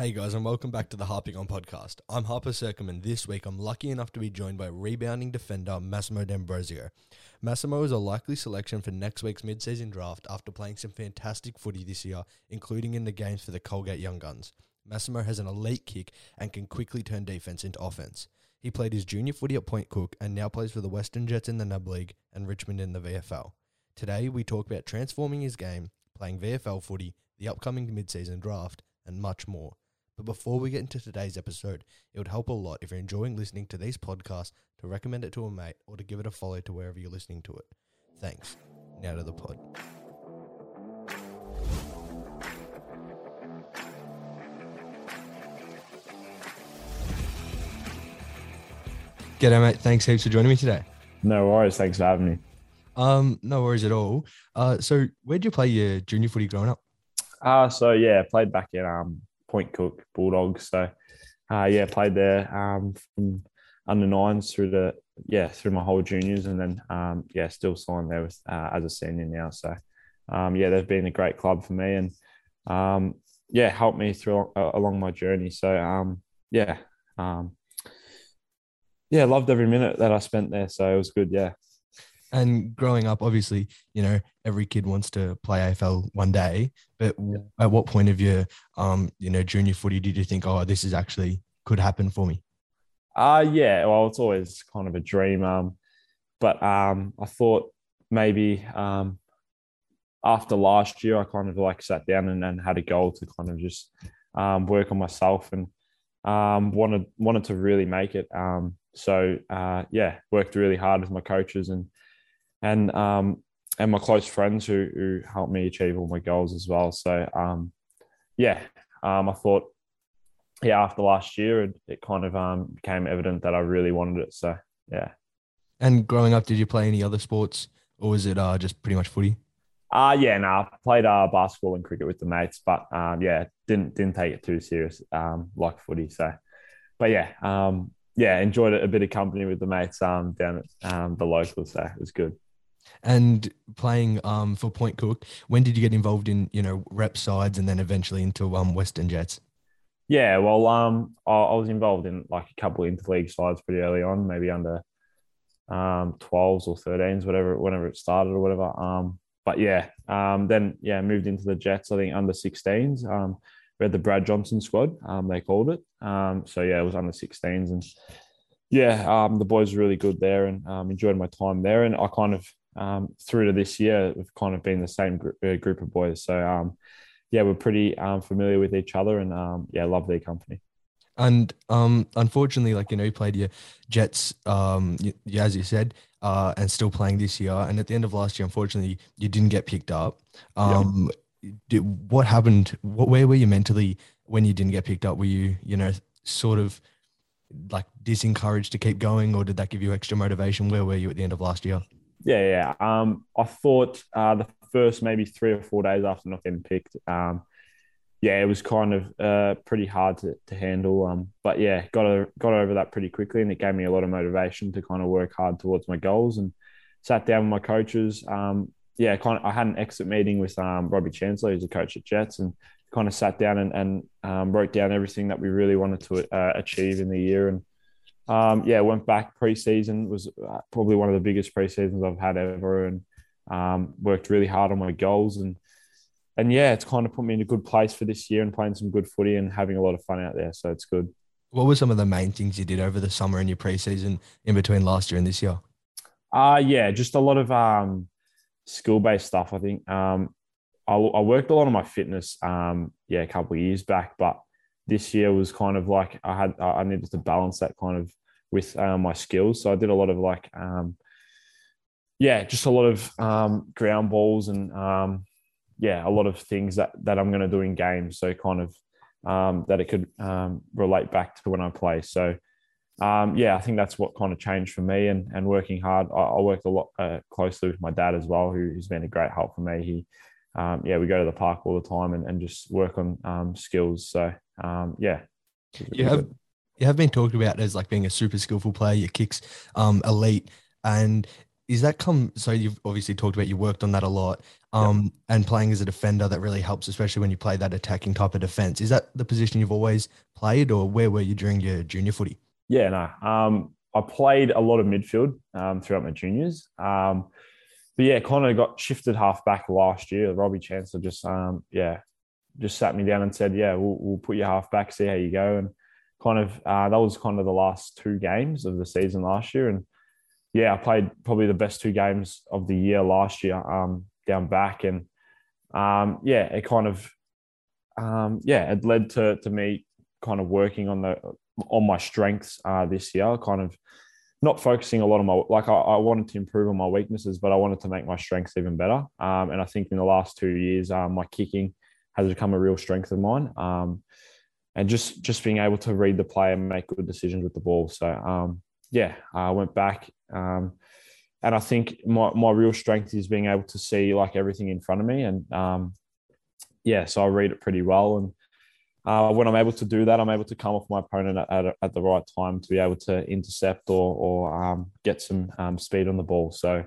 Hey guys, and welcome back to the Harping On podcast. I'm Harper Secombe, and this week I'm lucky enough to be joined by rebounding defender Massimo D'Ambrosio. Massimo is a likely selection for next week's mid-season draft after playing some fantastic footy this year, including in the games for the Colgate Young Guns. Massimo has an elite kick and can quickly turn defense into offense. He played his junior footy at Point Cook and now plays for the Western Jets in the NAB League and Richmond in the VFL. Today we talk about transforming his game, playing VFL footy, the upcoming mid-season draft, and much more. But before we get into today's episode, it would help a lot if you're enjoying listening to these podcasts to recommend it to a mate or to give it a follow to wherever you're listening to it. Thanks. Now to the pod. G'day, mate. Thanks heaps for joining me today. No worries. Thanks for having me. Um, no worries at all. Uh, so where'd you play your junior footy growing up? Uh, so yeah, played back in um Point Cook Bulldogs. So uh, yeah, played there um, from under nines through the yeah through my whole juniors, and then um, yeah still signed there with uh, as a senior now. So um, yeah, they've been a great club for me, and um, yeah helped me through uh, along my journey. So um, yeah. Um, yeah, loved every minute that I spent there. So it was good. Yeah. And growing up, obviously, you know, every kid wants to play AFL one day. But yeah. at what point of your, um, you know, junior footy did you think, oh, this is actually could happen for me? Uh yeah. Well, it's always kind of a dream. Um, but um, I thought maybe um, after last year, I kind of like sat down and, and had a goal to kind of just um, work on myself and um, wanted wanted to really make it. Um, so uh, yeah, worked really hard with my coaches and and um, and my close friends who who helped me achieve all my goals as well. So um, yeah, um, I thought yeah after last year it, it kind of um, became evident that I really wanted it. So yeah. And growing up, did you play any other sports, or was it uh, just pretty much footy? Uh yeah, no, I played uh, basketball and cricket with the mates, but um, yeah, didn't didn't take it too serious um, like footy. So, but yeah, um, yeah, enjoyed it, a bit of company with the mates um, down at um, the local, so it was good and playing um, for Point Cook. When did you get involved in you know rep sides and then eventually into um, Western Jets? Yeah, well, um, I, I was involved in like a couple of interleague sides pretty early on, maybe under um 12s or 13s, whatever, whenever it started or whatever. Um, but yeah, um, then yeah, moved into the Jets. I think under 16s. Um, we had the Brad Johnson squad. Um, they called it. Um, so yeah, it was under 16s and yeah, um, the boys were really good there and um, enjoyed my time there. And I kind of um, through to this year, we've kind of been the same group, uh, group of boys. So, um, yeah, we're pretty um, familiar with each other and um, yeah, love their company. And um, unfortunately, like you know, you played your Jets, um, you, as you said, uh, and still playing this year. And at the end of last year, unfortunately, you didn't get picked up. Um, yep. did, what happened? What, where were you mentally when you didn't get picked up? Were you, you know, sort of like disencouraged to keep going, or did that give you extra motivation? Where were you at the end of last year? Yeah, yeah. Um, I thought uh, the first maybe three or four days after not getting picked, um, yeah, it was kind of uh, pretty hard to, to handle. Um, but yeah, got a, got over that pretty quickly, and it gave me a lot of motivation to kind of work hard towards my goals. And sat down with my coaches. Um, yeah, kind of, I had an exit meeting with um, Robbie Chancellor, who's a coach at Jets, and kind of sat down and, and um, wrote down everything that we really wanted to uh, achieve in the year and um, yeah, went back preseason was uh, probably one of the biggest preseasons I've had ever, and um, worked really hard on my goals and and yeah, it's kind of put me in a good place for this year and playing some good footy and having a lot of fun out there. So it's good. What were some of the main things you did over the summer in your preseason in between last year and this year? Uh yeah, just a lot of um, skill based stuff. I think um, I, I, worked a lot on my fitness. Um, yeah, a couple of years back, but this year was kind of like I had I needed to balance that kind of with um, my skills. So I did a lot of like um, yeah, just a lot of um, ground balls and um, yeah, a lot of things that that I'm going to do in games. So kind of um, that it could um, relate back to when I play. So yeah, I think that's what kind of changed for me and and working hard. I, I worked a lot uh, closely with my dad as well, who, who's been a great help for me. He um, yeah, we go to the park all the time and, and just work on um, skills. So um, yeah, you have you have been talked about as like being a super skillful player. Your kicks um, elite, and is that come? So you've obviously talked about you worked on that a lot. Um, and playing as a defender that really helps, especially when you play that attacking type of defense. Is that the position you've always played, or where were you during your junior footy? Yeah, no. Um, I played a lot of midfield um, throughout my juniors. Um, but yeah, kind of got shifted half back last year. Robbie Chancellor just, um, yeah, just sat me down and said, "Yeah, we'll, we'll put you half back, see how you go." And kind of uh, that was kind of the last two games of the season last year, and yeah, I played probably the best two games of the year last year um, down back, and um, yeah, it kind of um, yeah, it led to to me kind of working on the on my strengths uh, this year, kind of not focusing a lot on my like I, I, wanted to improve on my weaknesses, but I wanted to make my strengths even better. Um, and I think in the last two years, um, my kicking has become a real strength of mine. Um, and just just being able to read the play and make good decisions with the ball. So um, yeah, I went back, um, and I think my my real strength is being able to see like everything in front of me, and um, yeah, so I read it pretty well. And uh, when I'm able to do that, I'm able to come off my opponent at, at, at the right time to be able to intercept or or um, get some um, speed on the ball. So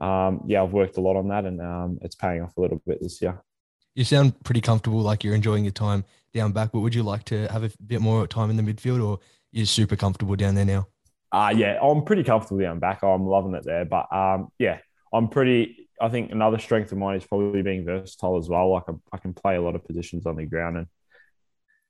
um, yeah, I've worked a lot on that, and it's paying off a little bit this year you sound pretty comfortable, like you're enjoying your time down back. But would you like to have a bit more time in the midfield, or you're super comfortable down there now? Uh yeah, I'm pretty comfortable down back. I'm loving it there. But um, yeah, I'm pretty. I think another strength of mine is probably being versatile as well. Like I, can play a lot of positions on the ground, and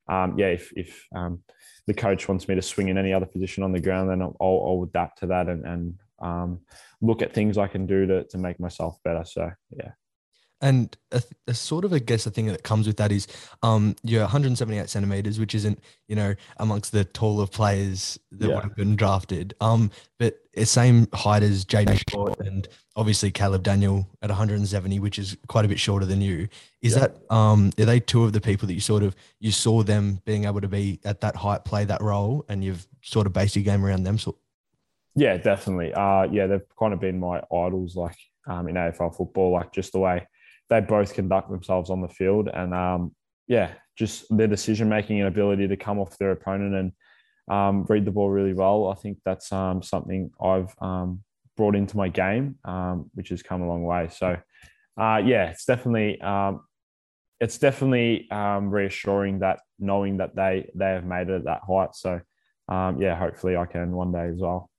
um, yeah, if if um, the coach wants me to swing in any other position on the ground, then I'll, I'll adapt to that and and um, look at things I can do to to make myself better. So yeah. And a, a, sort of, I guess, the thing that comes with that is um, you're 178 centimeters, which isn't, you know, amongst the taller players that yeah. would have been drafted. Um, but the same height as Jayden Short and obviously Caleb Daniel at 170, which is quite a bit shorter than you. Is yeah. that um, are they two of the people that you sort of you saw them being able to be at that height, play that role, and you've sort of based your game around them? So, yeah, definitely. Uh, yeah, they've kind of been my idols, like um, in AFL football, like just the way they both conduct themselves on the field. And um, yeah, just their decision making and ability to come off their opponent and um, read the ball really well. I think that's um, something I've um, brought into my game, um, which has come a long way. So uh, yeah, it's definitely um, it's definitely reassuring that knowing that they they have made it at that height. So yeah, hopefully I can one day as well.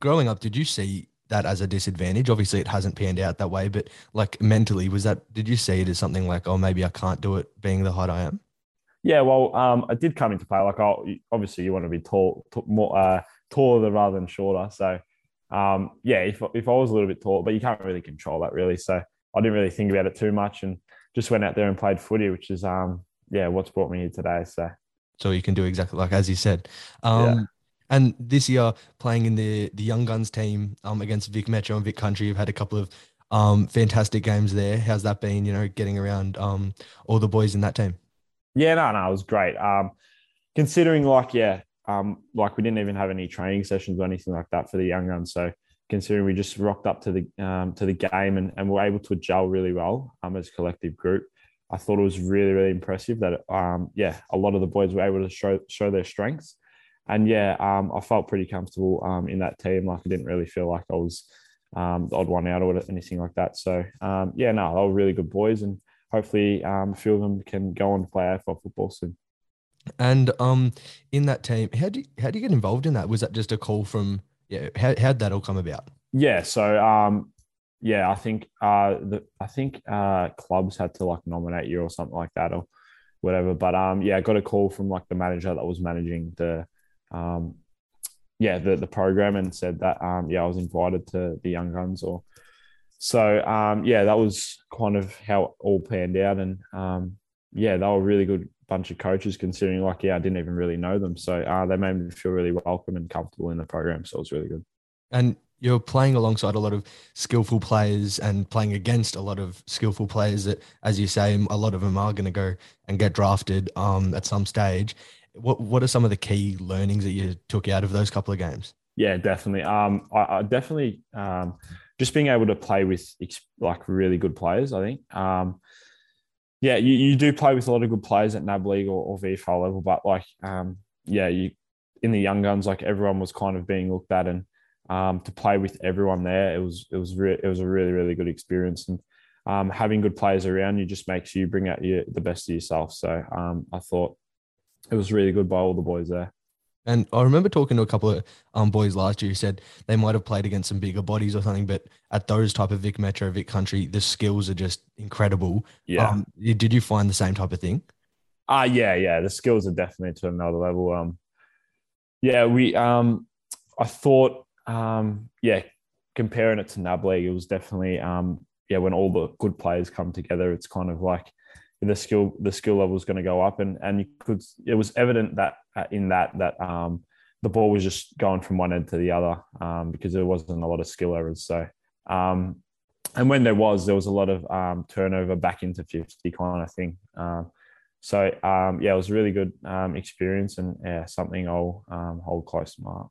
Growing up, did you see that as a disadvantage. Obviously, it hasn't panned out that way, but like mentally, was that? Did you see it as something like, oh, maybe I can't do it, being the height I am? Yeah, well, um, I did come into play. Like, oh, obviously, you want to be tall, t- more uh, taller rather than shorter. So, um, yeah, if if I was a little bit tall, but you can't really control that, really. So, I didn't really think about it too much, and just went out there and played footy, which is, um, yeah, what's brought me here today. So, so you can do exactly like as you said. Um, yeah. And this year, playing in the the Young Guns team um, against Vic Metro and Vic Country, you've had a couple of um, fantastic games there. How's that been? You know, getting around um, all the boys in that team. Yeah, no, no, it was great. Um, considering, like, yeah, um, like we didn't even have any training sessions or anything like that for the Young Guns, so considering we just rocked up to the um, to the game and, and were able to gel really well um, as a collective group. I thought it was really really impressive that um, yeah a lot of the boys were able to show show their strengths and yeah, um, I felt pretty comfortable um, in that team. Like I didn't really feel like I was um, the odd one out or anything like that. So um, yeah, no, they were really good boys, and hopefully um, a few of them can go on to play AFL football soon. And um, in that team, how do you, how do you get involved in that? Was that just a call from yeah? How how'd that all come about? Yeah, so um, yeah, I think uh, the I think uh, clubs had to like nominate you or something like that or whatever. But um, yeah, I got a call from like the manager that was managing the um, yeah, the, the program and said that, um, yeah, I was invited to the Young Guns or, so, um, yeah, that was kind of how it all panned out. And, um, yeah, they were a really good bunch of coaches considering like, yeah, I didn't even really know them. So, uh, they made me feel really welcome and comfortable in the program. So it was really good. And you're playing alongside a lot of skillful players and playing against a lot of skillful players that, as you say, a lot of them are going to go and get drafted um, at some stage. What What are some of the key learnings that you took out of those couple of games? Yeah, definitely. Um, I, I definitely um, just being able to play with like really good players. I think. Um, yeah, you, you do play with a lot of good players at NAB League or, or VFL level, but like, um, yeah, you in the young guns, like everyone was kind of being looked at, and um, to play with everyone there, it was it was re- it was a really really good experience, and um, having good players around you just makes you bring out your, the best of yourself. So um, I thought it was really good by all the boys there. And I remember talking to a couple of um, boys last year who said they might have played against some bigger bodies or something, but at those type of Vic Metro, Vic Country, the skills are just incredible. Yeah. Um, did you find the same type of thing? Ah, uh, yeah, yeah. The skills are definitely to another level. Um, yeah, we. Um, I thought, um, yeah, comparing it to NAB League, it was definitely, um, yeah, when all the good players come together, it's kind of like the skill the skill level is going to go up, and and you could it was evident that uh, in that that um, the ball was just going from one end to the other um, because there wasn't a lot of skill errors. So um, and when there was, there was a lot of um, turnover back into fifty kind of thing. Um, so um, yeah, it was a really good um, experience and yeah, something I'll hold close to my heart.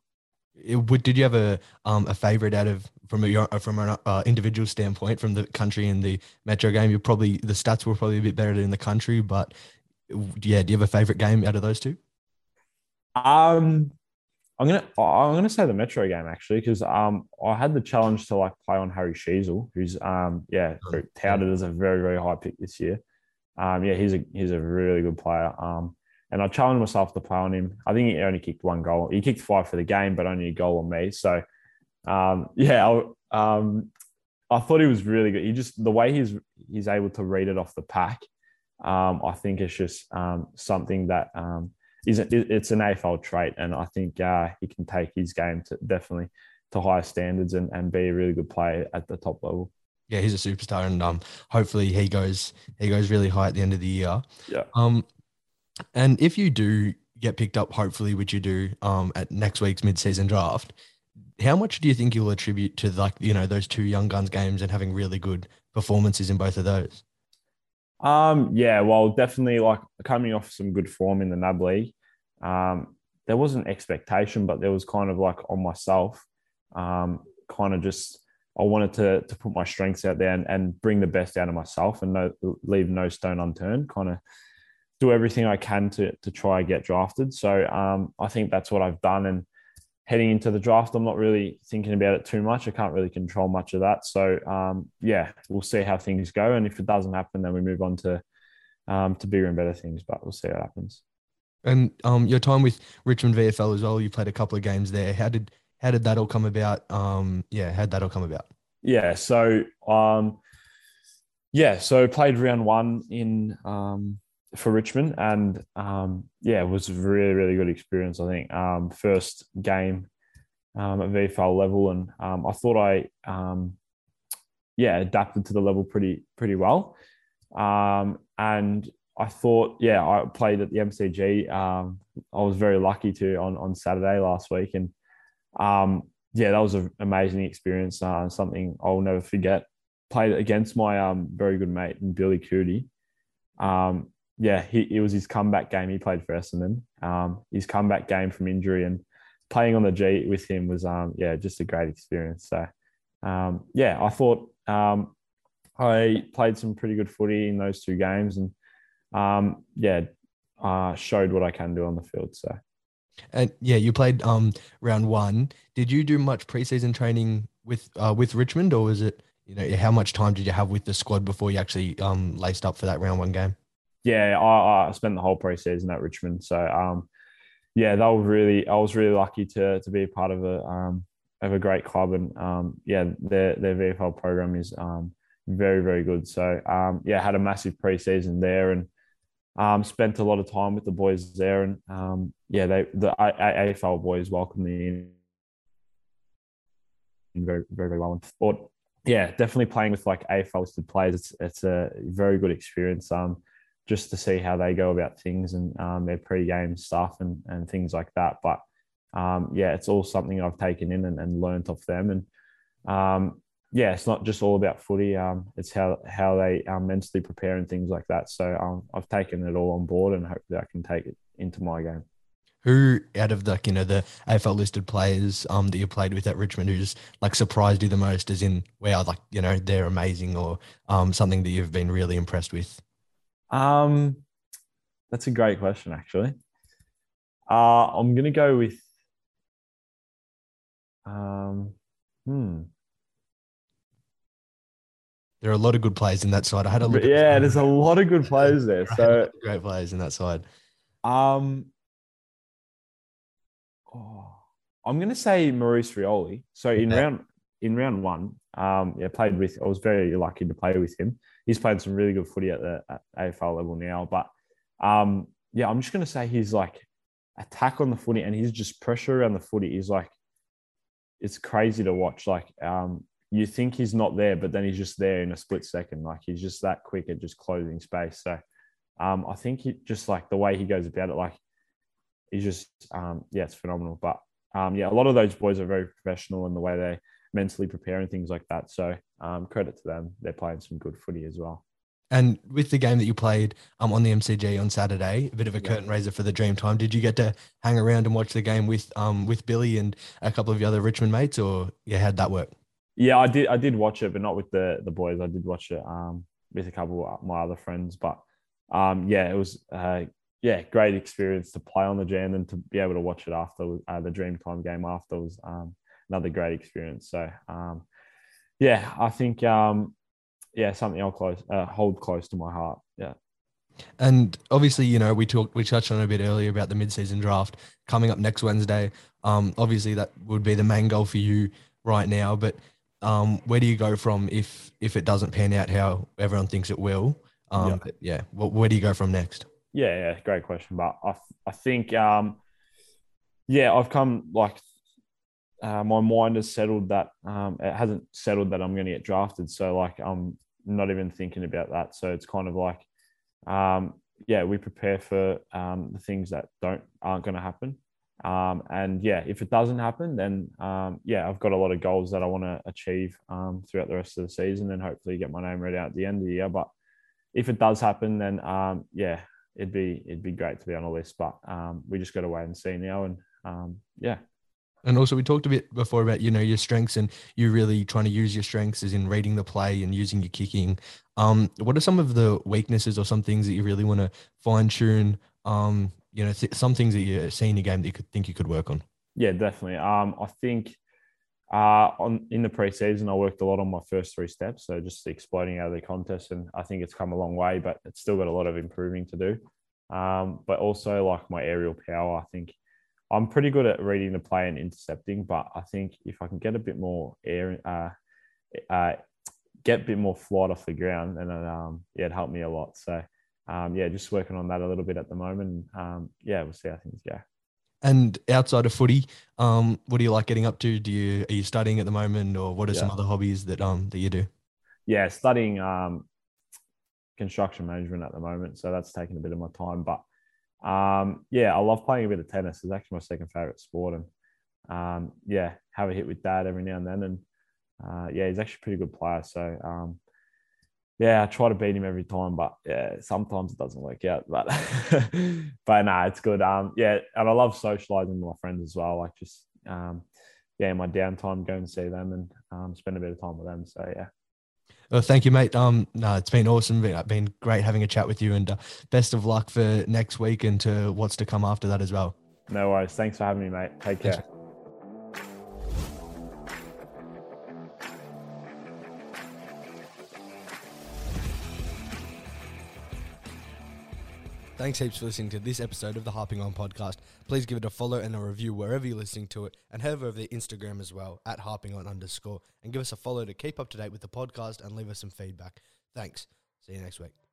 Would, did you have a um, a favorite out of from a from an uh, individual standpoint from the country and the metro game? You probably the stats were probably a bit better in the country, but yeah, do you have a favorite game out of those two? Um, I'm gonna I'm gonna say the Metro game actually because um I had the challenge to like play on Harry Sheezel, who's um yeah oh, touted as a very very high pick this year. Um yeah he's a he's a really good player. Um and I challenged myself to play on him. I think he only kicked one goal. He kicked five for the game, but only a goal on me. So um yeah I, um I thought he was really good. He just the way he's he's able to read it off the pack. Um I think it's just um something that um is it's an AFL trait, and I think uh, he can take his game to definitely to higher standards and, and be a really good player at the top level. Yeah, he's a superstar, and um, hopefully he goes he goes really high at the end of the year. Yeah. Um, and if you do get picked up, hopefully, which you do, um, at next week's mid-season draft, how much do you think you'll attribute to like you know those two young guns games and having really good performances in both of those? Um, yeah, well, definitely like coming off some good form in the NAB League. Um, there was an expectation, but there was kind of like on myself, um, kind of just I wanted to to put my strengths out there and, and bring the best out of myself and no, leave no stone unturned. Kind of do everything I can to to try and get drafted. So um, I think that's what I've done. And heading into the draft, I'm not really thinking about it too much. I can't really control much of that. So um, yeah, we'll see how things go. And if it doesn't happen, then we move on to um, to bigger and better things. But we'll see what happens. And um, your time with Richmond VFL as well, you played a couple of games there. How did how did that all come about? Um, yeah, how did that all come about? Yeah, so um, yeah, so played round one in um, for Richmond, and um, yeah, it was a really really good experience. I think um, first game um, at VFL level, and um, I thought I um, yeah adapted to the level pretty pretty well, um, and I thought yeah I played at the MCG. I was very lucky to on on Saturday last week, and yeah, that was an amazing experience. Uh, something I'll never forget. Played against my very good mate and Billy Cootie. Um, yeah, he, it was his comeback game. He played for Essendon. Um, his comeback game from injury and playing on the G with him was, um, yeah, just a great experience. So, um, yeah, I thought um, I played some pretty good footy in those two games and, um, yeah, uh, showed what I can do on the field. So, and yeah, you played um, round one. Did you do much preseason training with uh, with Richmond, or was it you know how much time did you have with the squad before you actually laced up for that round one game? Yeah, I, I spent the whole preseason at Richmond. So um, yeah, they were really I was really lucky to to be a part of a um, of a great club, and um, yeah, their their VFL program is um, very very good. So um, yeah, had a massive preseason there, and um, spent a lot of time with the boys there, and um, yeah, they the AFL boys welcomed me in very very very well, and thought yeah, definitely playing with like AFL listed players, it's it's a very good experience. Um, just to see how they go about things and um, their pre-game stuff and, and things like that. But um, yeah, it's all something I've taken in and, and learned off them. And um, yeah, it's not just all about footy. Um, it's how how they um, mentally prepare and things like that. So um, I've taken it all on board, and hopefully I can take it into my game. Who out of the you know the AFL listed players um that you played with at Richmond who just like surprised you the most, as in wow, like you know they're amazing, or um something that you've been really impressed with? Um, that's a great question, actually. Uh, I'm gonna go with. Um, hmm. There are a lot of good players in that side. I had a look. Yeah, there's a lot of good players there. I So great players in that side. Um, oh, I'm going to say Maurice Rioli. So in Yeah. round in round one, um, yeah, played with. I was very lucky to play with him. He's played some really good footy at the at AFL level now. But um, yeah, I'm just going to say he's like attack on the footy, and he's just pressure around the footy is like it's crazy to watch. Like um, you think he's not there, but then he's just there in a split second. Like he's just that quick at just closing space. So um, I think he just like the way he goes about it, like he's just um, yeah, it's phenomenal. But um, yeah, a lot of those boys are very professional in the way they mentally prepare and things like that. So um, credit to them, they're playing some good footy as well. And with the game that you played um, on the MCG on Saturday, a bit of a Yeah. curtain raiser for the Dream Time. Did you get to hang around and watch the game with um with Billy and a couple of your other Richmond mates, or yeah, how'd that work? Yeah, I did. I did watch it, but not with the the boys. I did watch it um, with a couple of my other friends. But um, yeah, it was uh, yeah, great experience to play on the jam and to be able to watch it after uh, the Dreamtime game after was um, another great experience. So um, yeah, I think um, yeah, something I'll close uh, hold close to my heart. Yeah. And obviously, you know, we talked, we touched on a bit earlier about the mid-season draft coming up next Wednesday. Um, obviously, that would be the main goal for you right now. But um, where do you go from if if it doesn't pan out how everyone thinks it will? Um, Yeah. yeah, wh- where do you go from next? Yeah, yeah, great question. But I, I think, um, yeah, I've come like uh, my mind has settled that um, it hasn't settled that I'm going to get drafted. So like I'm not even thinking about that. So it's kind of like, um, yeah, we prepare for um, the things that don't aren't going to happen. Um, and yeah, if it doesn't happen, then um, yeah, I've got a lot of goals that I want to achieve um, throughout the rest of the season, and hopefully get my name read out at the end of the year. But if it does happen, then yeah, it'd be it'd be great to be on a list. But we just got to wait and see now, and yeah, And also, we talked a bit before about you know your strengths and you really trying to use your strengths as in reading the play and using your kicking. Um, what are some of the weaknesses or some things that you really want to fine tune? Um, you know, th- some things that you see in your game that you could think you could work on. yeah, definitely. Um, I think uh, on in the preseason, I worked a lot on my first three steps, so just exploding out of the contest, and I think it's come a long way, but it's still got a lot of improving to do. Um, but also like my aerial power, I think I'm pretty good at reading the play and intercepting, but I think if I can get a bit more air, uh, uh, get a bit more flight off the ground, then it, um, yeah, it helped me a lot. So um, yeah, just working on that a little bit at the moment. Um, yeah, we'll see how things go. And outside of footy, um, what do you like getting up to? Do you are you studying at the moment, or what are some other hobbies that um that you do? yeah, studying um, construction management at the moment, so that's taking a bit of my time. But um, yeah, I love playing a bit of tennis. It's actually my second favorite sport, and um, yeah, have a hit with dad every now and then. And uh, yeah, he's actually a pretty good player. So um, yeah, I try to beat him every time, but yeah, sometimes it doesn't work out. But but nah, it's good. Um, yeah, and I love socializing with my friends as well. Like just um, yeah, in my downtime, go and see them and um, spend a bit of time with them. So yeah. Well, thank you, mate. Um, no, it's been awesome. Been, been great having a chat with you, and uh, best of luck for next week and to what's to come after that as well. No worries. Thanks for having me, mate. Take Thanks, Thanks heaps for listening to this episode of the Harping On podcast. Please give it a follow and a review wherever you're listening to it, and head over to the Instagram as well at Harping On underscore, and give us a follow to keep up to date with the podcast and leave us some feedback. Thanks. See you next week.